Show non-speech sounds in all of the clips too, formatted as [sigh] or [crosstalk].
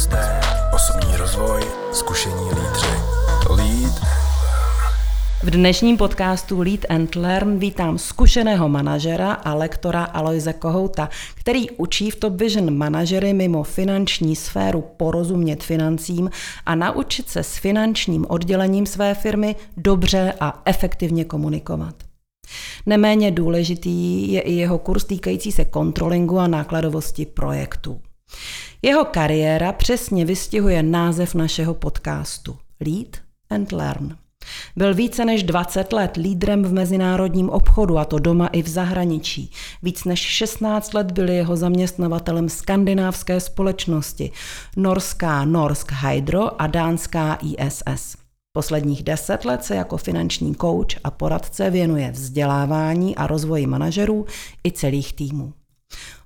hosté, osobní rozvoj, zkušení lídři. Lead v dnešním podcastu Lead and Learn vítám zkušeného manažera a lektora Aloise Kohouta, který učí v Top Vision manažery mimo finanční sféru porozumět financím a naučit se s finančním oddělením své firmy dobře a efektivně komunikovat. Neméně důležitý je i jeho kurz týkající se kontrolingu a nákladovosti projektů. Jeho kariéra přesně vystihuje název našeho podcastu Lead and Learn. Byl více než 20 let lídrem v mezinárodním obchodu, a to doma i v zahraničí. Víc než 16 let byl jeho zaměstnavatelem skandinávské společnosti, norská Norsk Hydro a dánská ISS. Posledních deset let se jako finanční coach a poradce věnuje vzdělávání a rozvoji manažerů i celých týmů.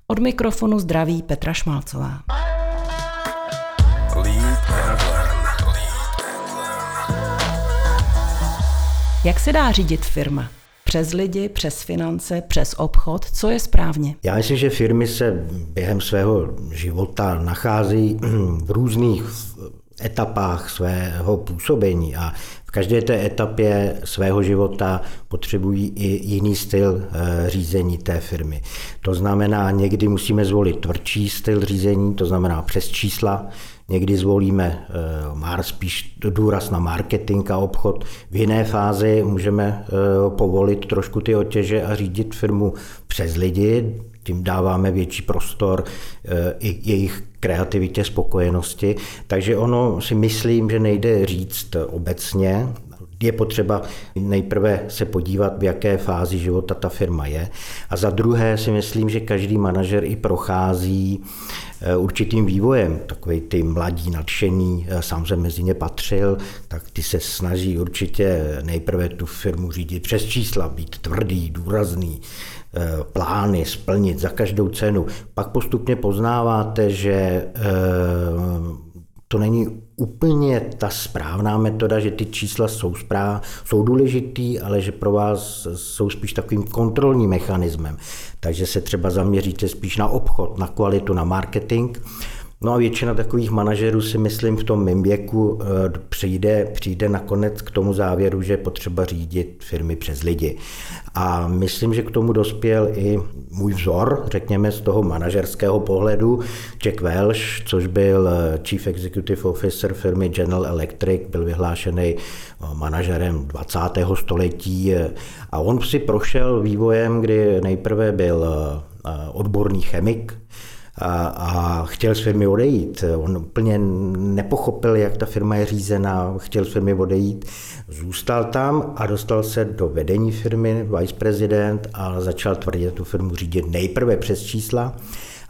Od mikrofonu zdraví Petra Šmalcová. Jak se dá řídit firma? Přes lidi, přes finance, přes obchod, co je správně? Já myslím, že firmy se během svého života nachází [clears throat] v různých etapách svého působení a v každé té etapě svého života potřebují i jiný styl eh, řízení té firmy. To znamená, někdy musíme zvolit tvrdší styl řízení, to znamená přes čísla, Někdy zvolíme uh, spíš důraz na marketing a obchod. V jiné fázi můžeme uh, povolit trošku ty otěže a řídit firmu přes lidi, tím dáváme větší prostor uh, i jejich kreativitě, spokojenosti. Takže ono si myslím, že nejde říct obecně, je potřeba nejprve se podívat, v jaké fázi života ta firma je. A za druhé si myslím, že každý manažer i prochází eh, určitým vývojem. Takový ty mladí, nadšení, eh, sám jsem mezi ně patřil, tak ty se snaží určitě nejprve tu firmu řídit přes čísla, být tvrdý, důrazný, eh, plány splnit za každou cenu. Pak postupně poznáváte, že to není úplně ta správná metoda, že ty čísla jsou, správ, jsou důležitý, ale že pro vás jsou spíš takovým kontrolním mechanismem. Takže se třeba zaměříte spíš na obchod, na kvalitu, na marketing No a většina takových manažerů si myslím v tom mém věku eh, přijde, přijde nakonec k tomu závěru, že je potřeba řídit firmy přes lidi. A myslím, že k tomu dospěl i můj vzor, řekněme z toho manažerského pohledu, Jack Welsh, což byl eh, Chief Executive Officer firmy General Electric, byl vyhlášený eh, manažerem 20. století a on si prošel vývojem, kdy nejprve byl odborný chemik, a, a chtěl z firmy odejít. On úplně nepochopil, jak ta firma je řízená, chtěl z firmy odejít. Zůstal tam a dostal se do vedení firmy, viceprezident a začal tvrdit tu firmu řídit nejprve přes čísla,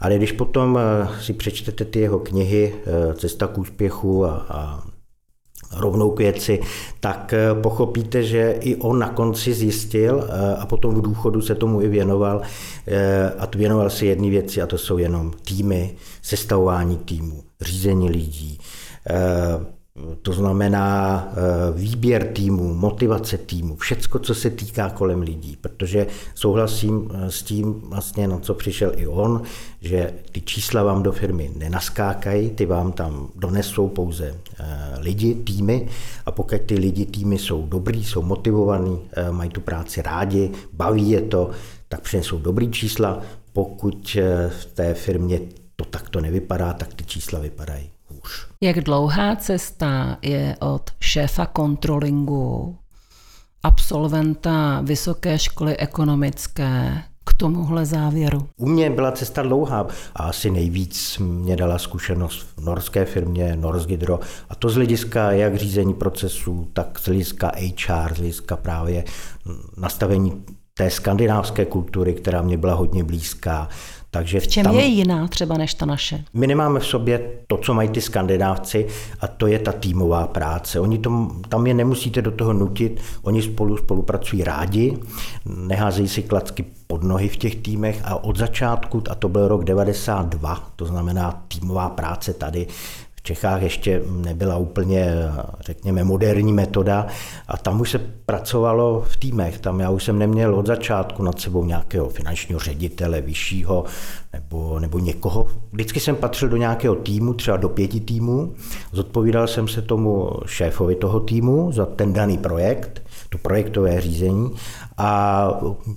ale když potom eh, si přečtete ty jeho knihy eh, Cesta k úspěchu a, a rovnou k věci, tak eh, pochopíte, že i on na konci zjistil eh, a potom v důchodu se tomu i věnoval eh, a věnoval se jedné věci a to jsou jenom týmy, sestavování týmu, řízení lidí, to znamená eh, výběr týmu, motivace týmu, všecko, co se týká kolem lidí, protože souhlasím eh, s tím, vlastně, na co přišel i on, že ty čísla vám do firmy nenaskákají, ty vám tam donesou pouze eh, lidi, týmy a pokud ty lidi, týmy jsou dobrý, jsou motivovaní, mají tu práci rádi, baví je to, tak přinesou dobrý čísla, pokud v té firmě to takto nevypadá, tak ty čísla vypadají hůř. Jak dlouhá cesta je od šéfa kontrolingu, absolventa vysoké školy ekonomické k tomuhle závěru? U mě byla cesta dlouhá a asi nejvíc mě dala zkušenost v norské firmě Norsgidro a to z hlediska jak řízení procesů, tak z hlediska HR, z hlediska právě nastavení té skandinávské kultury, která mě byla hodně blízká, takže v čem tam, je jiná třeba než ta naše? My nemáme v sobě to, co mají ty skandinávci, a to je ta týmová práce. Oni tom, tam je nemusíte do toho nutit, oni spolu spolupracují rádi, neházejí si klacky pod nohy v těch týmech a od začátku, a to byl rok 92, to znamená týmová práce tady Čechách ještě nebyla úplně, řekněme, moderní metoda a tam už se pracovalo v týmech. Tam já už jsem neměl od začátku nad sebou nějakého finančního ředitele vyššího nebo, nebo někoho. Vždycky jsem patřil do nějakého týmu, třeba do pěti týmů. Zodpovídal jsem se tomu šéfovi toho týmu za ten daný projekt to projektové řízení a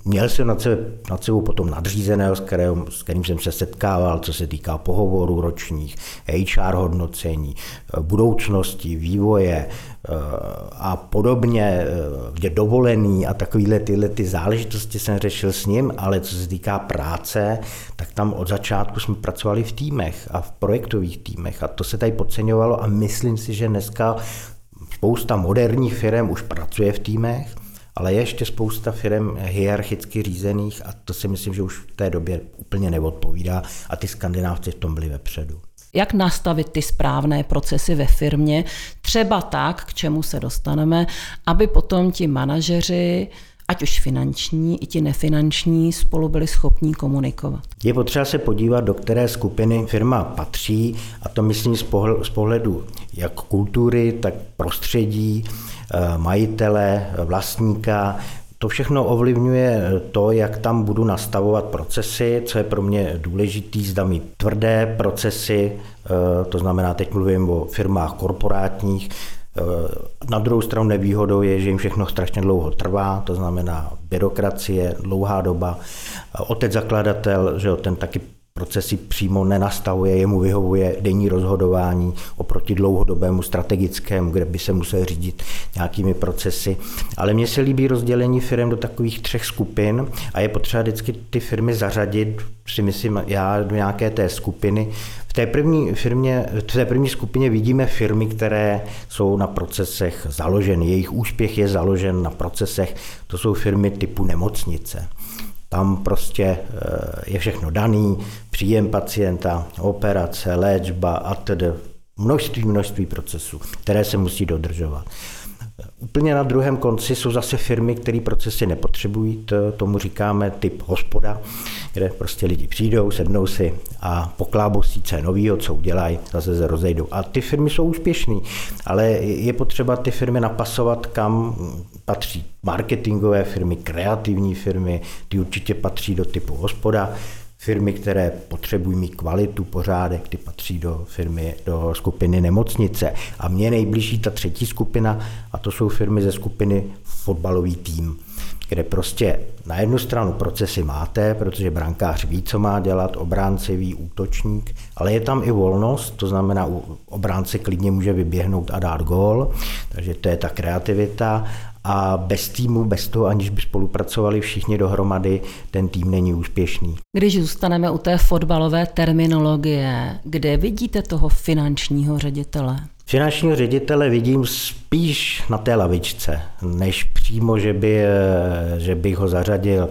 měl jsem nad, sebe, nad sebou potom nadřízeného, s, kterým, s kterým jsem se setkával, co se týká pohovorů ročních, HR hodnocení, budoucnosti, vývoje eh, a podobně, eh, kde dovolený a takovéhle tyhle ty záležitosti jsem řešil s ním, ale co se týká práce, tak tam od začátku jsme pracovali v týmech a v projektových týmech a to se tady podceňovalo a myslím si, že dneska Spousta moderních firm už pracuje v týmech, ale je ještě spousta firm hierarchicky řízených a to si myslím, že už v té době úplně neodpovídá a ty skandinávci v tom byli vepředu. Jak nastavit ty správné procesy ve firmě, třeba tak, k čemu se dostaneme, aby potom ti manažeři ať už finanční, i ti nefinanční, spolu byli schopní komunikovat. Je potřeba se podívat, do které skupiny firma patří, a to myslím z pohledu jak kultury, tak prostředí, eh, majitele, vlastníka, to všechno ovlivňuje to, jak tam budu nastavovat procesy, co je pro mě důležitý, zda mít tvrdé procesy, eh, to znamená, teď mluvím o firmách korporátních, na druhou stranu nevýhodou je, že jim všechno strašně dlouho trvá, to znamená byrokracie, dlouhá doba. Otec zakladatel, že ten taky procesy přímo nenastavuje, jemu vyhovuje denní rozhodování oproti dlouhodobému strategickému, kde by se musel řídit nějakými procesy. Ale mně se líbí rozdělení firm do takových třech skupin a je potřeba vždycky ty firmy zařadit, si myslím já, do nějaké té skupiny. V té první firmě, v té první skupině vidíme firmy, které jsou na procesech založeny. Jejich úspěch je založen na procesech. To jsou firmy typu nemocnice. Tam prostě eh, je všechno daný, příjem pacienta, operace, léčba a tedy množství, množství procesů, které se musí dodržovat. Úplně na druhém konci jsou zase firmy, které procesy nepotřebují, to, tomu říkáme typ hospoda, kde prostě lidi přijdou, sednou si a poklábou si co novýho, co udělají, zase se rozejdou. A ty firmy jsou úspěšné, ale je potřeba ty firmy napasovat, kam patří marketingové firmy, kreativní firmy, ty určitě patří do typu hospoda, firmy, které potřebují mít kvalitu, pořádek, ty patří do firmy, do skupiny nemocnice. A mě nejbližší ta třetí skupina, a to jsou firmy ze skupiny fotbalový tým, kde prostě na jednu stranu procesy máte, protože brankář ví, co má dělat, obránce ví, útočník, ale je tam i volnost, to znamená, obránce klidně může vyběhnout a dát gól, takže to je ta kreativita a bez týmu, bez toho, aniž by spolupracovali všichni dohromady, ten tým není úspěšný. Když zůstaneme u té fotbalové terminologie, kde vidíte toho finančního ředitele? Finančního ředitele vidím spíš na té lavičce, než přímo, že, by, že bych ho zařadil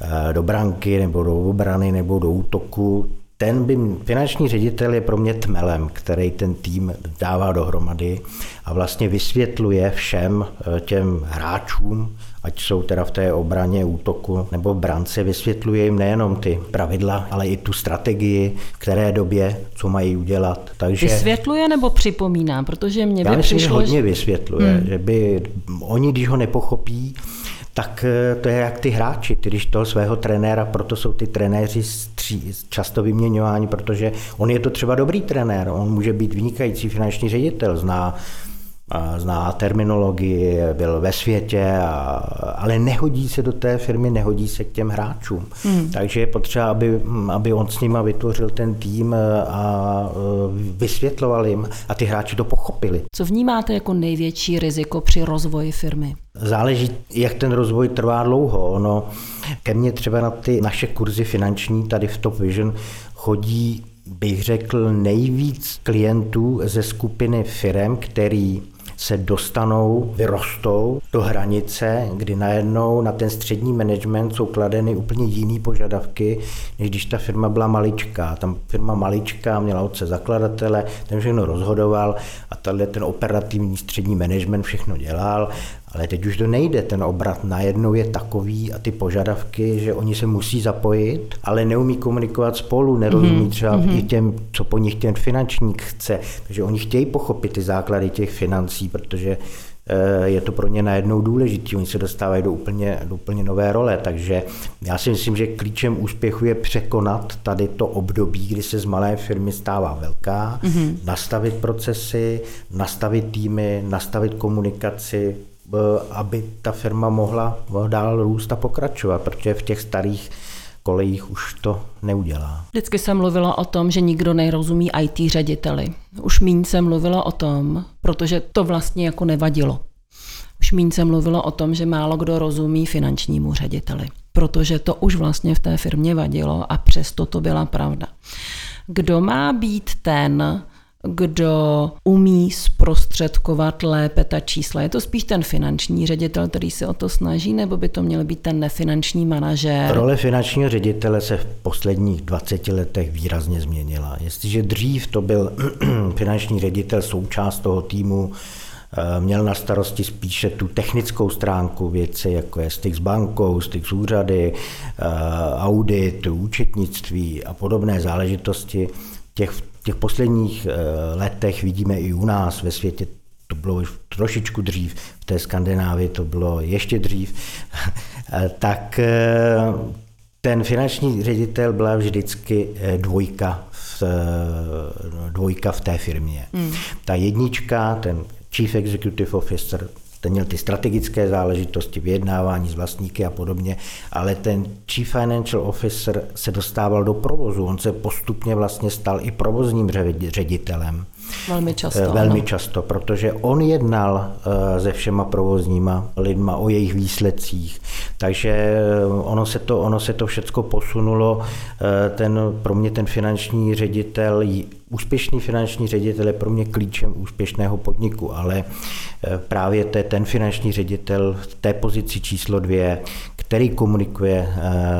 eh, do branky nebo do obrany nebo do útoku ten by, finanční ředitel je pro mě tmelem, který ten tým dává dohromady a vlastně vysvětluje všem eh, těm hráčům, ať jsou teda v té obraně, útoku nebo brance, vysvětluje jim nejenom ty pravidla, ale i tu strategii, v které době, co mají udělat. Takže, vysvětluje nebo připomíná? Protože mě by já myslím, přišlo, že hodně vysvětluje, hmm. že by oni, když ho nepochopí, tak eh, to je jak ty hráči, když toho svého trenéra, proto jsou ty trenéři často vyměňováni, protože on je to třeba dobrý trenér, on může být vynikající finanční ředitel, zná zná terminologii, byl ve světě, a, ale nehodí se do té firmy, nehodí se k těm hráčům. Hmm. Takže je potřeba, aby, aby on s nima vytvořil ten tým a vysvětloval jim a ty hráči to pochopili. Co vnímáte jako největší riziko při rozvoji firmy? Záleží, jak ten rozvoj trvá dlouho. Ono, ke mně třeba na ty naše kurzy finanční tady v Top Vision chodí bych řekl, nejvíc klientů ze skupiny firm, který se dostanou, vyrostou do hranice, kdy najednou na ten střední management jsou kladeny úplně jiný požadavky, než když ta firma byla maličká. Tam firma maličká měla otce zakladatele, ten všechno rozhodoval a tenhle ten operativní střední management všechno dělal Ale teď už to nejde, ten obrat najednou je takový a ty požadavky, že oni se musí zapojit, ale neumí komunikovat spolu, nerozumí třeba mm-hmm. i těm, co po nich ten finančník chce. Takže oni chtějí pochopit ty základy těch financí, protože Eh, je to pro ně najednou důležitý. Oni se dostávají do úplně, do úplně nové role, takže já si myslím, že klíčem úspěchu je překonat tady to období, kdy se z malé firmy stává velká, mm-hmm. nastavit procesy, nastavit týmy, nastavit komunikaci, aby ta firma mohla dál růst a pokračovat, protože v těch starých kolejích už to neudělá. Vždycky se mluvilo o tom, že nikdo nerozumí IT řediteli. Už míň se mluvilo o tom, protože to vlastně jako nevadilo. Už míň se mluvilo o tom, že málo kdo rozumí finančnímu řediteli, protože to už vlastně v té firmě vadilo a přesto to byla pravda. Kdo má být ten, kdo umí zprostředkovat lépe ta čísla. Je to spíš ten finanční ředitel, který se o to snaží, nebo by to měl být ten nefinanční manažer? Role finančního ředitele se v posledních 20 letech výrazně změnila. Jestliže dřív to byl [clears throat] finanční ředitel, součást toho týmu, eh, měl na starosti spíše tu technickou stránku věci, jako je styk s bankou, styk s úřady, eh, audit, účetnictví a podobné záležitosti. Těch těch posledních eh, letech vidíme i u nás ve světě, to bylo už trošičku dřív, v té Skandinávii to bylo ještě dřív, [laughs] eh, tak eh, ten finanční ředitel byla vždycky dvojka v, dvojka v té firmě. Hmm. Ta jednička, ten Chief Executive Officer, ten měl ty strategické záležitosti, vyjednávání s vlastníky a podobně, ale ten Chief Financial Officer se dostával do provozu, on se postupně vlastně stal i provozním ředitelem. Velmi často. Velmi ano. často, protože on jednal eh, se všema provozníma lidma o jejich výsledcích. Takže eh, ono se to, ono se to všecko posunulo. Eh, ten, pro mě ten finanční ředitel, úspěšný finanční ředitel je pro mě klíčem úspěšného podniku, ale právě to je ten finanční ředitel v té pozici číslo dvě, který komunikuje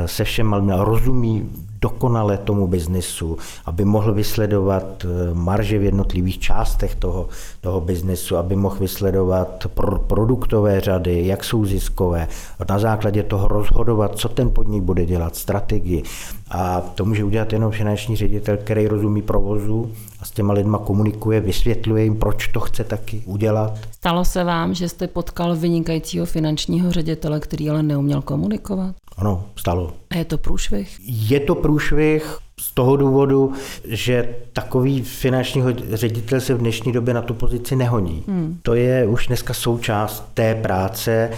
se všem, rozumí dokonale tomu biznesu, aby mohl vysledovat eh, marže v jednotlivých částech toho, toho biznesu, aby mohl vysledovat pro, produktové řady, jak jsou ziskové, na základě toho rozhodovat, co ten podnik bude dělat, strategii. A to může udělat jenom finanční ředitel, který rozumí provozu a s těma lidma komunikuje, vysvětluje jim, proč to chce taky udělat. Stalo se vám, že jste potkal vynikajícího finančního ředitele, který ale neuměl komunikovat? Ano, stalo. A je to průšvih? Je to průšvih z toho důvodu, že takový finanční ředitel se v dnešní době na tu pozici nehodí. Hmm. To je už dneska součást té práce,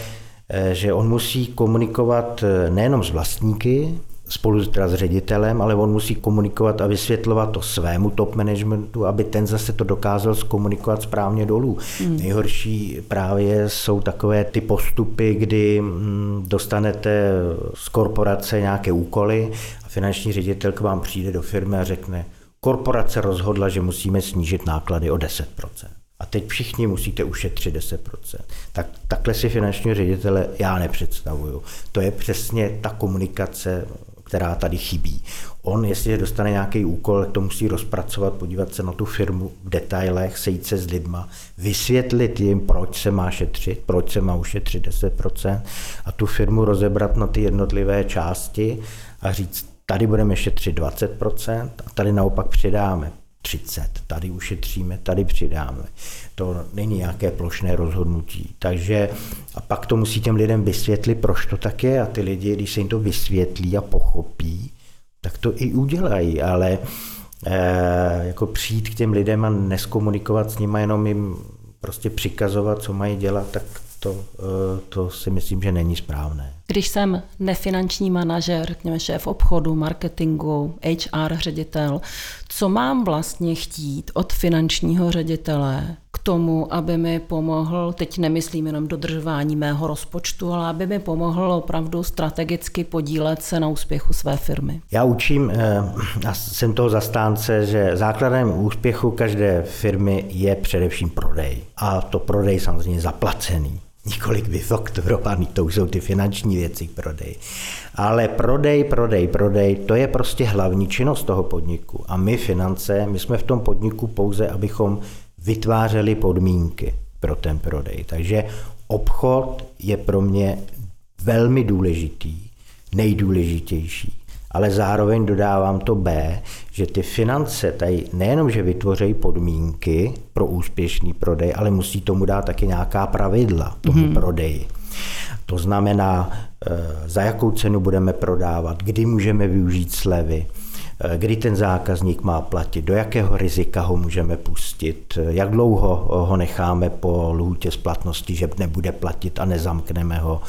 eh, že on musí komunikovat eh, nejenom s vlastníky, spolu teda s ředitelem, ale on musí komunikovat a vysvětlovat to svému top managementu, aby ten zase to dokázal zkomunikovat správně dolů. Hmm. Nejhorší právě jsou takové ty postupy, kdy mm, dostanete z korporace nějaké úkoly a finanční ředitel k vám přijde do firmy a řekne, korporace rozhodla, že musíme snížit náklady o 10%. A teď všichni musíte ušetřit 10%. Tak takhle si finančního ředitele já nepředstavuju. To je přesně ta komunikace která tady chybí. On, jestli dostane nějaký úkol, to musí rozpracovat, podívat se na tu firmu v detailech, sejít se s lidma, vysvětlit jim, proč se má šetřit, proč se má ušetřit 10% a tu firmu rozebrat na ty jednotlivé části a říct, tady budeme šetřit 20% a tady naopak přidáme 30, tady ušetříme, tady přidáme. To není nějaké plošné rozhodnutí. Takže a pak to musí těm lidem vysvětlit, proč to tak je a ty lidi, když se jim to vysvětlí a pochopí, tak to i udělají, ale e, jako přijít k těm lidem a neskomunikovat s nimi, jenom jim prostě přikazovat, co mají dělat, tak to, e, to si myslím, že není správné. Když jsem nefinanční manažer, řekněme šéf obchodu, marketingu, HR ředitel, co mám vlastně chtít od finančního ředitele k tomu, aby mi pomohl, teď nemyslím jenom dodržování mého rozpočtu, ale aby mi pomohl opravdu strategicky podílet se na úspěchu své firmy? Já učím, eh, a jsem toho zastánce, že základem úspěchu každé firmy je především prodej. A to prodej samozřejmě zaplacený několik vyfakturovaný, to už jsou ty finanční věci k prodeji. Ale prodej, prodej, prodej, to je prostě hlavní činnost toho podniku. A my finance, my jsme v tom podniku pouze, abychom vytvářeli podmínky pro ten prodej. Takže obchod je pro mě velmi důležitý, nejdůležitější. Ale zároveň dodávám to B, že ty finance tady nejenom, že vytvoří podmínky pro úspěšný prodej, ale musí tomu dát taky nějaká pravidla tomu mm-hmm. prodeji. To znamená, eh, za jakou cenu budeme prodávat, kdy můžeme využít slevy, eh, kdy ten zákazník má platit, do jakého rizika ho můžeme pustit, eh, jak dlouho ho necháme po lhůtě splatnosti, že nebude platit a nezamkneme ho,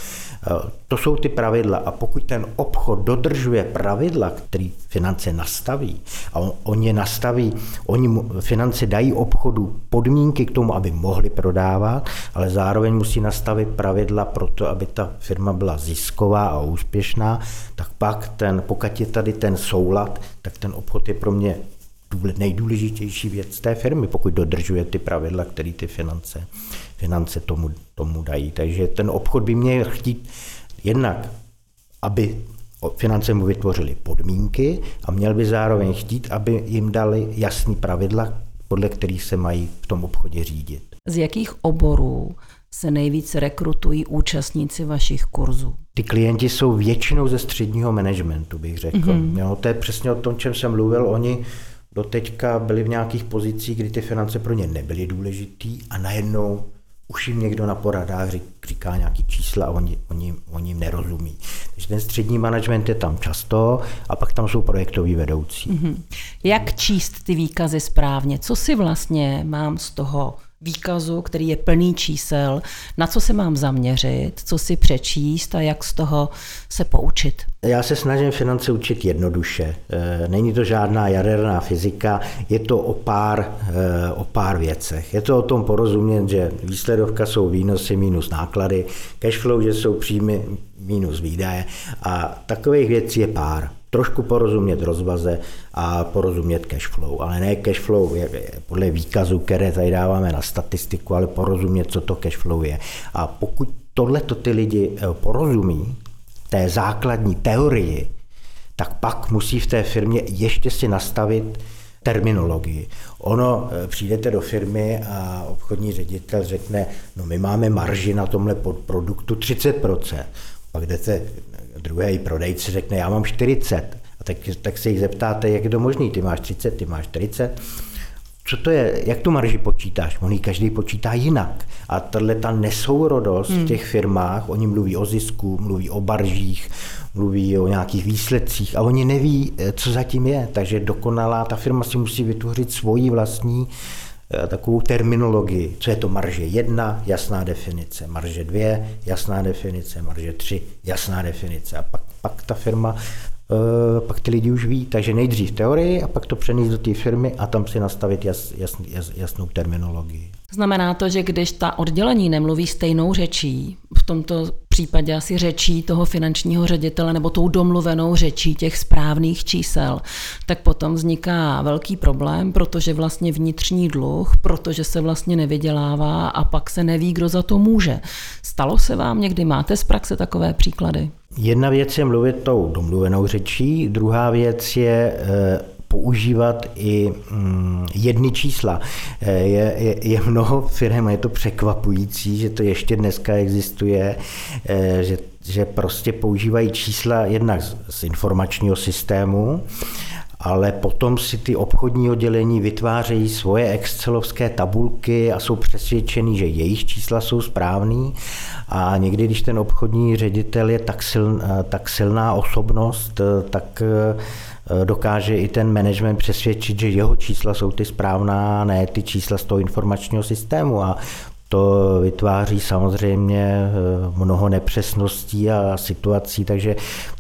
to jsou ty pravidla a pokud ten obchod dodržuje pravidla, který finance nastaví a on, oni nastaví, oni finance dají obchodu podmínky k tomu, aby mohli prodávat, ale zároveň musí nastavit pravidla pro to, aby ta firma byla zisková a úspěšná, tak pak ten, pokud je tady ten soulad, tak ten obchod je pro mě nejdůležitější věc té firmy, pokud dodržuje ty pravidla, které ty finance, finance tomu, tomu dají. Takže ten obchod by měl chtít jednak, aby finance mu vytvořili podmínky a měl by zároveň chtít, aby jim dali jasný pravidla, podle kterých se mají v tom obchodě řídit. Z jakých oborů se nejvíc rekrutují účastníci vašich kurzů? Ty klienti jsou většinou ze středního managementu, bych řekl. Mm-hmm. Jo, to je přesně o tom, čem jsem mluvil. Oni doteďka byli v nějakých pozicích, kdy ty finance pro ně nebyly důležitý a najednou už jim někdo na poradách říká nějaký čísla a oni, oni, oni jim nerozumí. Takže ten střední management je tam často a pak tam jsou projektoví vedoucí. Mm-hmm. Jak číst ty výkazy správně? Co si vlastně mám z toho výkazu, který je plný čísel, na co se mám zaměřit, co si přečíst a jak z toho se poučit? Já se snažím finance učit jednoduše. E, není to žádná jaderná fyzika, je to o pár, e, o pár věcech. Je to o tom porozumět, že výsledovka jsou výnosy minus náklady, cashflow, že jsou příjmy minus výdaje a takových věcí je pár trošku porozumět rozvaze a porozumět cashflow, ale ne cashflow podle výkazu, které tady dáváme na statistiku, ale porozumět, co to cashflow je. A pokud tohle to ty lidi eh, porozumí, té základní teorii, tak pak musí v té firmě ještě si nastavit terminologii. Ono, eh, přijdete do firmy a obchodní ředitel řekne, no my máme marži na tomhle produktu 30%. Pak jdete druhý prodejce řekne, já mám 40. A tak, tak se jich zeptáte, jak je to možný, ty máš 30, ty máš 40. Co to je, jak tu marži počítáš? On ji každý počítá jinak. A tahle ta nesourodost hmm. v těch firmách, oni mluví o zisku, mluví o baržích, mluví o nějakých výsledcích a oni neví, eh, co zatím je. Takže dokonalá, ta firma si musí vytvořit svoji vlastní takovou terminologii, co je to marže 1, jasná definice, marže 2, jasná definice, marže 3, jasná definice a pak, pak ta firma Uh, pak ty lidi už ví, takže nejdřív teorii a pak to přenést do té firmy a tam si nastavit jas, jas, jas, jasnou terminologii. Znamená to, že když ta oddělení nemluví stejnou řečí, v tomto případě asi řečí toho finančního ředitele nebo tou domluvenou řečí těch správných čísel, tak potom vzniká velký problém, protože vlastně vnitřní dluh, protože se vlastně nevydělává a pak se neví, kdo za to může. Stalo se vám někdy, máte z praxe takové příklady? Jedna věc je mluvit tou domluvenou řečí, druhá věc je eh, používat i mm, jedny čísla. Eh, je, je, je mnoho firm, je to překvapující, že to ještě dneska existuje, eh, že, že prostě používají čísla jednak z, z informačního systému, ale potom si ty obchodní oddělení vytvářejí svoje excelovské tabulky a jsou přesvědčení, že jejich čísla jsou správný a někdy, když ten obchodní ředitel je tak, siln, tak silná osobnost, tak eh, dokáže i ten management přesvědčit, že jeho čísla jsou ty správná, ne ty čísla z toho informačního systému. A to vytváří samozřejmě eh, mnoho nepřesností a situací, takže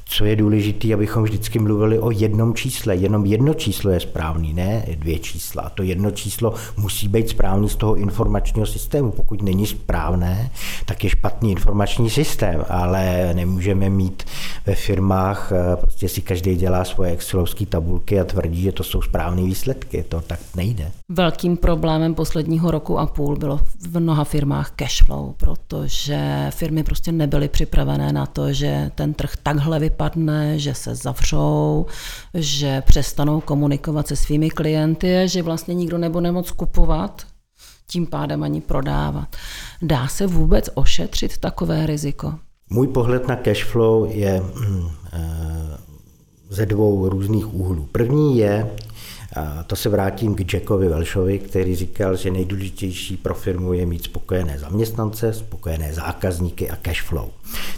co je důležité, abychom vždycky mluvili o jednom čísle. Jenom jedno číslo je správný, ne dvě čísla. To jedno číslo musí být správný z toho informačního systému. Pokud není správné, tak je špatný informační systém, ale nemůžeme mít ve firmách, eh, prostě si každý dělá svoje excelovské tabulky a tvrdí, že to jsou správné výsledky. To tak nejde. Velkým problémem posledního roku a půl bylo v mnoha firmách cashflow, protože firmy prostě nebyly připravené na to, že ten trh takhle vypadá vypadne, že se zavřou, že přestanou komunikovat se svými klienty, že vlastně nikdo nebo nemoc kupovat tím pádem ani prodávat. Dá se vůbec ošetřit takové riziko? Můj pohled na cash flow je mm, eh, ze dvou různých úhlů. První je, a to se vrátím k Jackovi Welchovi, který říkal, že nejdůležitější pro firmu je mít spokojené zaměstnance, spokojené zákazníky a cash flow.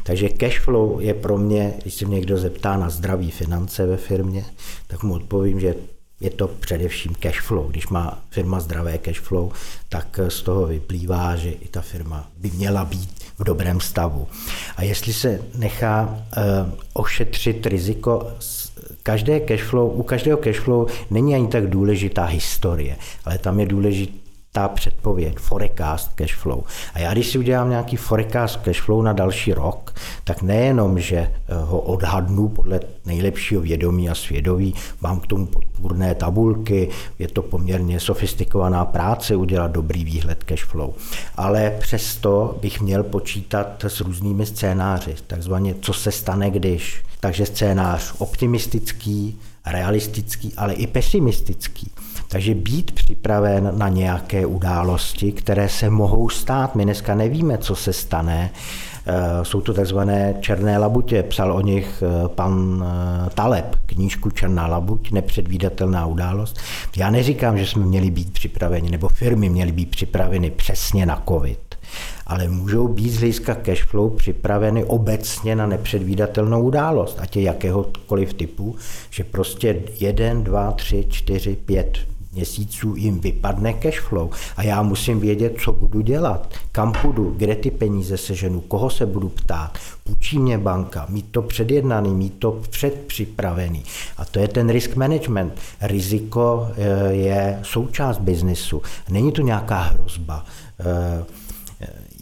Takže cash flow je pro mě, když se mě někdo zeptá na zdraví finance ve firmě, tak mu odpovím, že je to především cash flow. Když má firma zdravé cash flow, tak z toho vyplývá, že i ta firma by měla být v dobrém stavu. A jestli se nechá uh, ošetřit riziko každé cashflow, u každého cashflow není ani tak důležitá historie, ale tam je důležitá ta předpověď, forecast cash flow. A já když si udělám nějaký forecast cash flow na další rok, tak nejenom, že eh, ho odhadnu podle nejlepšího vědomí a svědomí, mám k tomu podpůrné tabulky, je to poměrně sofistikovaná práce udělat dobrý výhled cash flow, ale přesto bych měl počítat s různými scénáři, takzvaně co se stane, když. Takže scénář optimistický, realistický, ale i pesimistický. Takže být připraven na nějaké události, které se mohou stát. My dneska nevíme, co se stane. Eh, jsou to takzvané černé labutě. Psal o nich eh, pan eh, Taleb, knížku Černá labuť, nepředvídatelná událost. Já neříkám, že jsme měli být připraveni, nebo firmy měly být připraveny přesně na COVID ale můžou být z hlediska cashflow připraveny obecně na nepředvídatelnou událost, ať je jakéhokoliv typu, že prostě jeden, dva, tři, čtyři, pět měsíců jim vypadne cash flow a já musím vědět, co budu dělat, kam půjdu, kde ty peníze seženu, koho se budu ptát, půjčí mě banka, mít to předjednaný, mít to předpřipravený. A to je ten risk management. Riziko eh, je součást biznisu. Není to nějaká hrozba.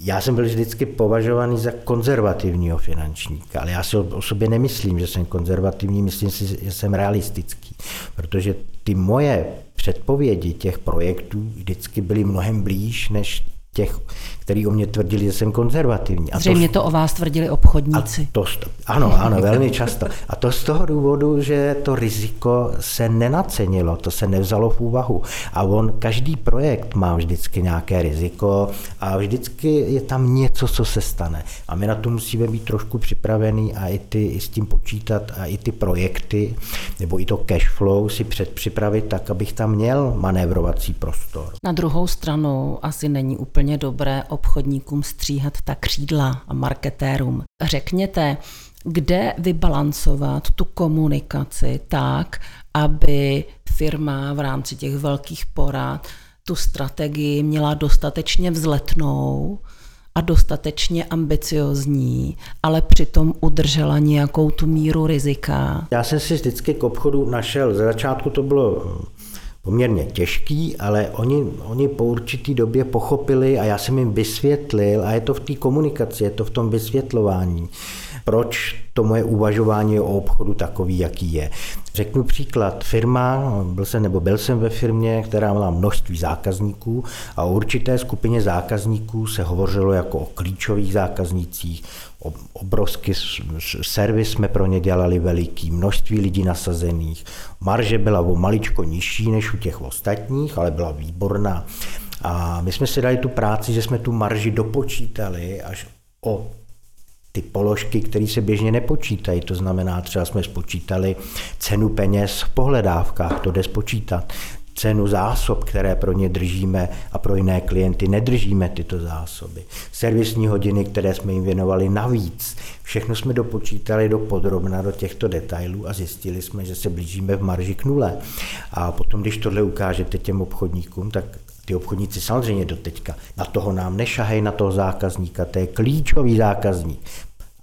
Já jsem byl vždycky považovaný za konzervativního finančníka, ale já si o sobě nemyslím, že jsem konzervativní, myslím si, že jsem realistický, protože ty moje předpovědi těch projektů vždycky byly mnohem blíž než těch, kteří o mě tvrdili, že jsem konzervativní. A Zřejmě to, to o vás tvrdili obchodníci. A to, ano, ano, velmi často. A to z toho důvodu, že to riziko se nenacenilo, to se nevzalo v úvahu. A on, každý projekt má vždycky nějaké riziko a vždycky je tam něco, co se stane. A my na to musíme být trošku připravený a i, ty, i s tím počítat a i ty projekty, nebo i to cash flow si předpřipravit tak, abych tam měl manévrovací prostor. Na druhou stranu asi není úplně úplně dobré obchodníkům stříhat ta křídla a marketérům. Řekněte, kde vybalancovat tu komunikaci tak, aby firma v rámci těch velkých porad tu strategii měla dostatečně vzletnou a dostatečně ambiciozní, ale přitom udržela nějakou tu míru rizika. Já jsem si vždycky k obchodu našel, ze začátku to bylo poměrně těžký, ale oni, oni po určitý době pochopili a já jsem jim vysvětlil, a je to v té komunikaci, je to v tom vysvětlování, proč to moje uvažování o obchodu takový, jaký je. Řeknu příklad. Firma, byl jsem nebo byl jsem ve firmě, která měla množství zákazníků a o určité skupině zákazníků se hovořilo jako o klíčových zákaznících, obrovský servis jsme pro ně dělali veliký, množství lidí nasazených. Marže byla o maličko nižší než u těch ostatních, ale byla výborná. A my jsme si dali tu práci, že jsme tu marži dopočítali až o ty položky, které se běžně nepočítají. To znamená, třeba jsme spočítali cenu peněz v pohledávkách, to jde spočítat cenu zásob, které pro ně držíme a pro jiné klienty nedržíme tyto zásoby. Servisní hodiny, které jsme jim věnovali navíc. Všechno jsme dopočítali do podrobna do těchto detailů a zjistili jsme, že se blížíme v marži k nule. A potom, když tohle ukážete těm obchodníkům, tak ty obchodníci samozřejmě do teďka na toho nám nešahají, na toho zákazníka, to je klíčový zákazník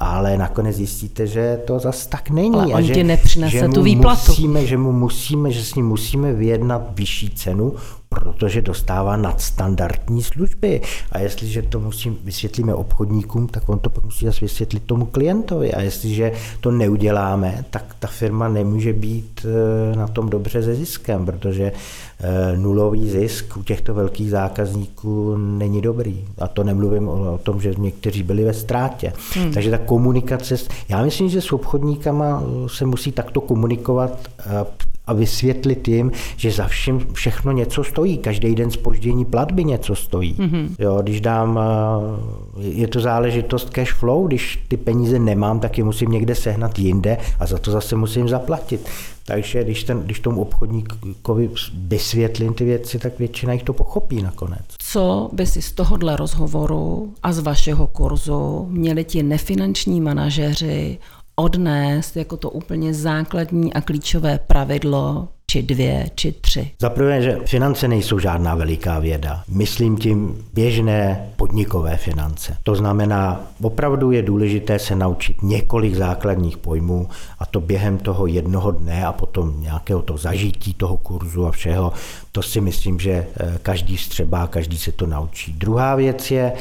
ale nakonec zjistíte, že to zas tak není. Ale a on že, ti nepřinese že tu výplatu. Musíme, že mu musíme, že s ním musíme vyjednat vyšší cenu, protože dostává nadstandardní služby. A jestliže to musím, vysvětlíme obchodníkům, tak on to musí zase vysvětlit tomu klientovi. A jestliže to neuděláme, tak ta firma nemůže být eh, na tom dobře se ziskem, protože eh, nulový zisk u těchto velkých zákazníků není dobrý. A to nemluvím o, tom, že někteří byli ve ztrátě. Hmm. Takže ta komunikace, já myslím, že s obchodníkama se musí takto komunikovat a vysvětlit jim, že za všem všechno něco stojí. Každý den spoždění platby něco stojí. Mm-hmm. Jo, když dám, eh, je to záležitost cash flow, když ty peníze nemám, tak je musím někde sehnat jinde a za to zase musím zaplatit. Takže když, ten, když tomu obchodníkovi vysvětlím ty věci, tak většina jich to pochopí nakonec. Co by si z tohohle rozhovoru a z vašeho kurzu měli ti nefinanční manažeři odnést jako to úplně základní a klíčové pravidlo či dvě, či tři? Za prvé, že finance nejsou žádná veliká věda. Myslím tím běžné podnikové finance. To znamená, opravdu je důležité se naučit několik základních pojmů a to během toho jednoho dne a potom nějakého to zažití toho kurzu a všeho. To si myslím, že eh, každý střebá, každý se to naučí. Druhá věc je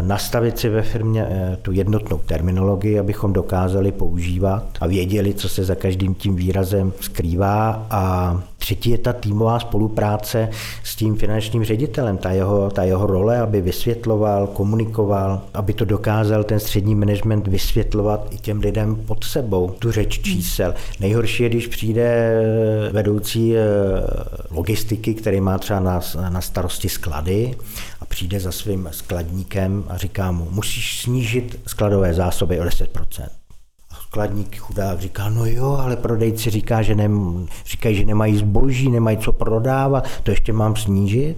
nastavit si ve firmě eh, tu jednotnou terminologii, abychom dokázali používat a věděli, co se za každým tím výrazem skrývá. A třetí je ta týmová spolupráce s tím finančním ředitelem, ta jeho, ta jeho role, aby vysvětloval, komunikoval, aby to dokázal ten střední management vysvětlovat i těm lidem pod sebou, tu řeč čísel. Nejhorší je, když přijde eh, vedoucí logistiky, který má třeba na, na starosti sklady přijde za svým skladníkem a říká mu, musíš snížit skladové zásoby o 10%. A skladník chudák říká, no jo, ale prodejci říká, že nem, říkají, že nemají zboží, nemají co prodávat, to ještě mám snížit.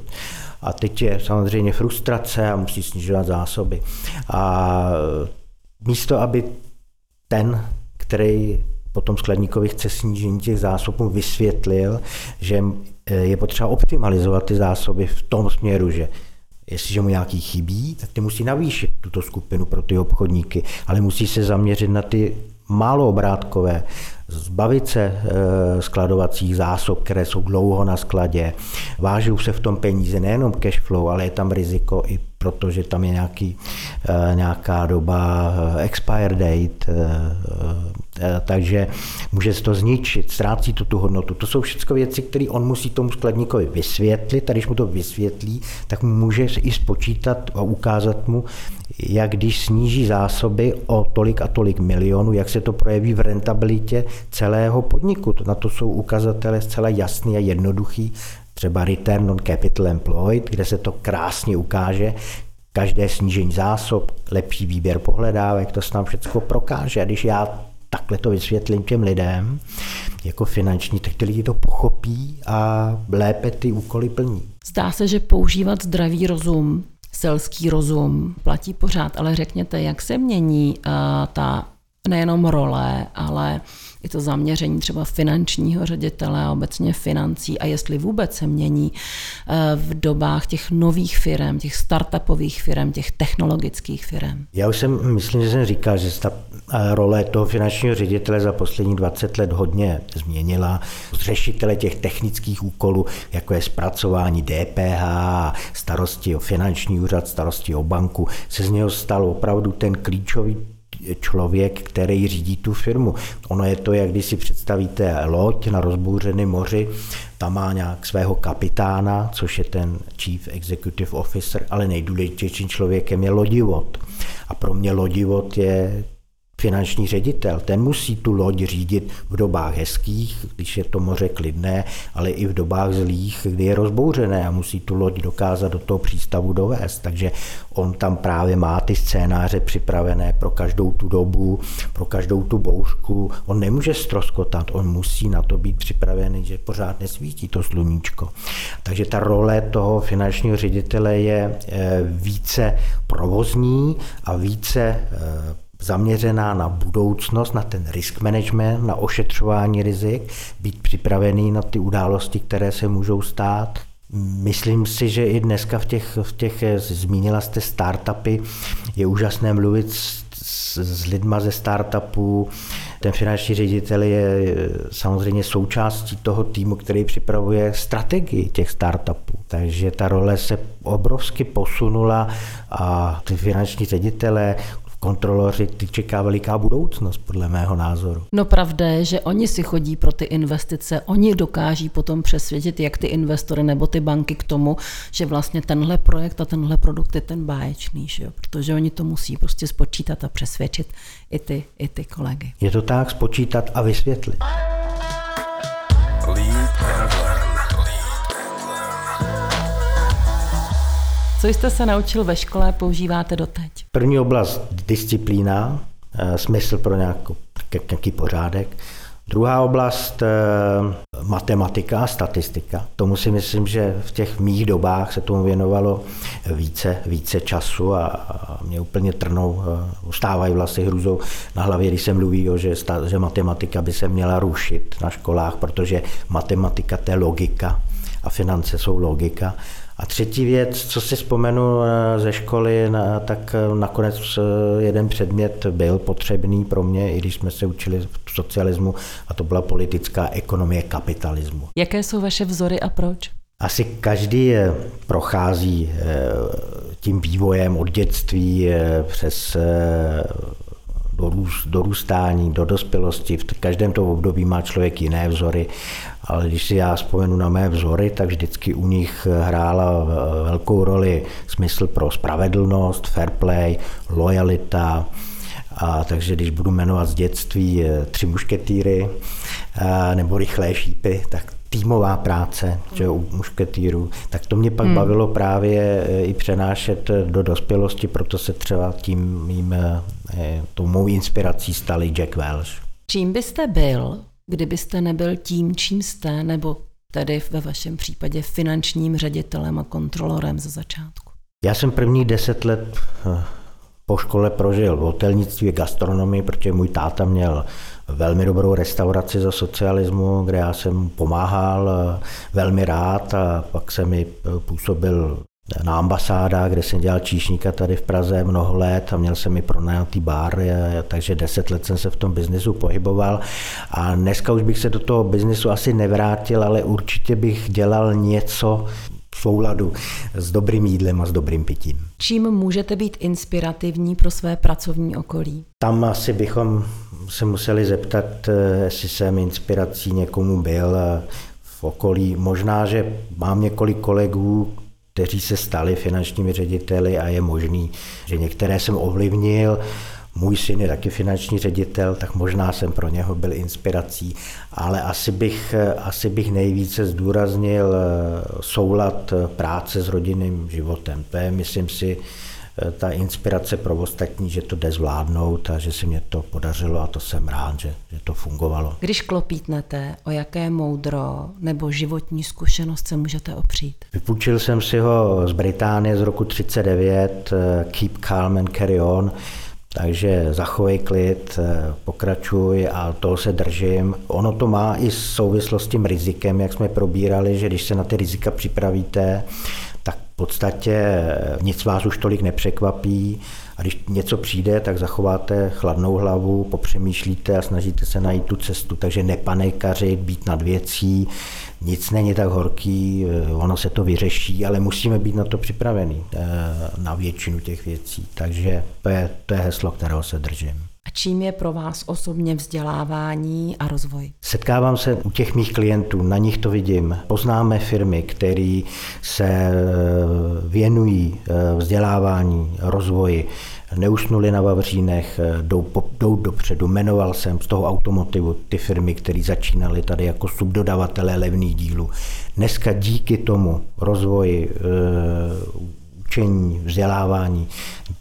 A teď je samozřejmě frustrace a musí snižovat zásoby. A místo, aby ten, který potom skladníkovi chce snížení těch zásob, mu vysvětlil, že je potřeba optimalizovat ty zásoby v tom směru, že Jestliže mu nějaký chybí, tak ty musí navýšit tuto skupinu pro ty obchodníky, ale musí se zaměřit na ty málo obrátkové, zbavit se e, skladovacích zásob, které jsou dlouho na skladě. Vážou se v tom peníze, nejenom cash flow, ale je tam riziko i protože tam je nějaký, nějaká doba e, expire date, takže může se to zničit, ztrácí to tu hodnotu. To jsou všechno věci, které on musí tomu skladníkovi vysvětlit a když mu to vysvětlí, tak mu může i spočítat a ukázat mu, jak když sníží zásoby o tolik a tolik milionů, jak se to projeví v rentabilitě celého podniku. Na to jsou ukazatele zcela jasný a jednoduchý, třeba Return on Capital Employed, kde se to krásně ukáže, každé snížení zásob, lepší výběr pohledávek, to se nám všechno prokáže. A když já takhle to vysvětlím těm lidem, jako finanční, tak ty lidi to pochopí a lépe ty úkoly plní. Zdá se, že používat zdravý rozum selský rozum platí pořád, ale řekněte, jak se mění uh, ta nejenom role, ale i to zaměření třeba finančního ředitele a obecně financí a jestli vůbec se mění eh, v dobách těch nových firm, těch startupových firm, těch technologických firm. Já už jsem, myslím, že jsem říkal, že ta eh, role toho finančního ředitele za poslední 20 let hodně změnila. Řešitele těch technických úkolů, jako je zpracování DPH, starosti o finanční úřad, starosti o banku, se z něho stal opravdu ten klíčový člověk, který řídí tu firmu. Ono je to, jak když si představíte loď na rozbouřeném moři, tam má nějak svého kapitána, což je ten Chief Executive Officer, ale nejdůležitějším člověkem je lodivod. A pro mě lodivod je finanční ředitel, ten musí tu loď řídit v dobách hezkých, když je to moře klidné, ale i v dobách zlých, kdy je rozbouřené a musí tu loď dokázat do toho přístavu dovést. Takže on tam právě má ty scénáře připravené pro každou tu dobu, pro každou tu bouřku. On nemůže stroskotat, on musí na to být připravený, že pořád nesvítí to sluníčko. Takže ta role toho finančního ředitele je eh, více provozní a více eh, zaměřená na budoucnost, na ten risk management, na ošetřování rizik, být připravený na ty události, které se můžou stát. Myslím si, že i dneska v těch, v těch zmínila jste startupy, je úžasné mluvit s, s, s lidma ze startupů. Ten finanční ředitel je samozřejmě součástí toho týmu, který připravuje strategii těch startupů. Takže ta role se obrovsky posunula a ty finanční ředitele kontroloři, ty čeká veliká budoucnost, podle mého názoru. No pravda je, že oni si chodí pro ty investice, oni dokáží potom přesvědčit jak ty investory nebo ty banky k tomu, že vlastně tenhle projekt a tenhle produkt je ten báječný, že jo? protože oni to musí prostě spočítat a přesvědčit i ty, i ty kolegy. Je to tak, spočítat a vysvětlit. Co jste se naučil ve škole, používáte doteď? První oblast disciplína, eh, smysl pro nějaký pořádek. Druhá oblast eh, matematika a statistika. Tomu si myslím, že v těch mých dobách se tomu věnovalo více, více času a, a mě úplně trnou, eh, ustávají vlasy hrůzou na hlavě, když se mluví, o, že, že matematika by se měla rušit na školách, protože matematika to je logika a finance jsou logika a třetí věc, co si vzpomenu eh, ze školy, tak eh, nakonec eh, jeden předmět byl potřebný pro mě, i když jsme se učili v socialismu, a to byla politická ekonomie kapitalismu. Jaké jsou vaše vzory a proč? Asi každý prochází tím vývojem od dětství přes dorůstání, do dospělosti. V každém tom období má člověk jiné vzory, ale když si já vzpomenu na mé vzory, tak vždycky u nich hrála velkou roli smysl pro spravedlnost, fair play, lojalita, a takže když budu jmenovat z dětství eh, tři mušketýry nebo rychlé šípy, tak týmová práce že u mušketýrů, tak to mě pak hmm. bavilo právě eh, i přenášet do dospělosti, proto se třeba tím mým, eh, tou mou inspirací stali Jack Welch. Čím byste byl, kdybyste nebyl tím, čím jste, nebo tedy ve vašem případě finančním ředitelem a kontrolorem ze začátku? Já jsem první deset let eh, po škole prožil. V hotelnictví gastronomii, protože můj táta měl velmi dobrou restauraci za socialismu, kde já jsem pomáhal eh, velmi rád a pak jsem mi eh, působil na ambasádách, kde jsem dělal číšníka tady v Praze mnoho let a měl jsem mi pronajatý bar, takže deset let jsem se v tom biznisu pohyboval. A dneska už bych se do toho biznisu asi nevrátil, ale určitě bych dělal něco v souladu s dobrým jídlem a s dobrým pitím. Čím můžete být inspirativní pro své pracovní okolí? Tam asi bychom se museli zeptat, eh, jestli jsem inspirací někomu byl v okolí. Možná, že mám několik kolegů, kteří se stali finančními řediteli a je možný, že některé jsem ovlivnil. Můj syn je taky finanční ředitel, tak možná jsem pro něho byl inspirací, ale asi bych, eh, asi bych nejvíce zdůraznil soulad práce s rodinným životem. To je, myslím si, Eh, ta inspirace pro ostatní, že to jde zvládnout a že se mě to podařilo a to jsem rád, že, že to fungovalo. Když klopítnete, o jaké moudro nebo životní zkušenost se můžete opřít? Vypůjčil jsem si ho z Británie z roku 39, eh, Keep Calm and Carry On, takže zachovej klid, eh, pokračuj a toho se držím. Ono to má i souvislost s tím rizikem, jak jsme probírali, že když se na ty rizika připravíte, tak v podstatě nic vás už tolik nepřekvapí a když něco přijde, tak zachováte chladnou hlavu, popřemýšlíte a snažíte se najít tu cestu, takže nepanikařit, být nad věcí, nic není tak horký, ono se to vyřeší, ale musíme být na to připraveni, eh, na většinu těch věcí. Takže to je, to je heslo, kterého se držím. Čím je pro vás osobně vzdělávání a rozvoj? Setkávám se u těch mých klientů, na nich to vidím. Poznáme firmy, které se eh, věnují eh, vzdělávání, rozvoji, neusnuli na Vavřínech, eh, jdou, jdou dopředu. Jmenoval jsem z toho automotivu ty firmy, které začínaly tady jako subdodavatelé levných dílů. Dneska díky tomu rozvoji učení, vzdělávání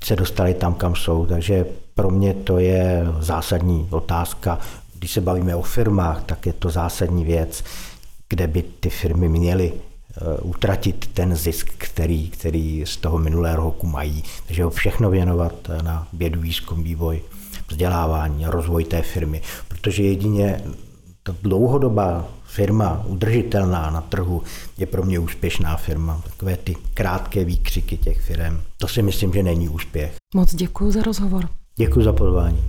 se dostali tam, kam jsou. Takže pro mě to je zásadní otázka. Když se bavíme o firmách, tak je to zásadní věc, kde by ty firmy měly eh, utratit ten zisk, který, který z toho minulého roku mají. Takže ho všechno věnovat na vědu, výzkum, vývoj, vzdělávání, rozvoj té firmy. Protože jedině ta dlouhodobá firma udržitelná na trhu je pro mě úspěšná firma. Takové ty krátké výkřiky těch firm, to si myslím, že není úspěch. Moc děkuji za rozhovor. Děkuji za pozvání.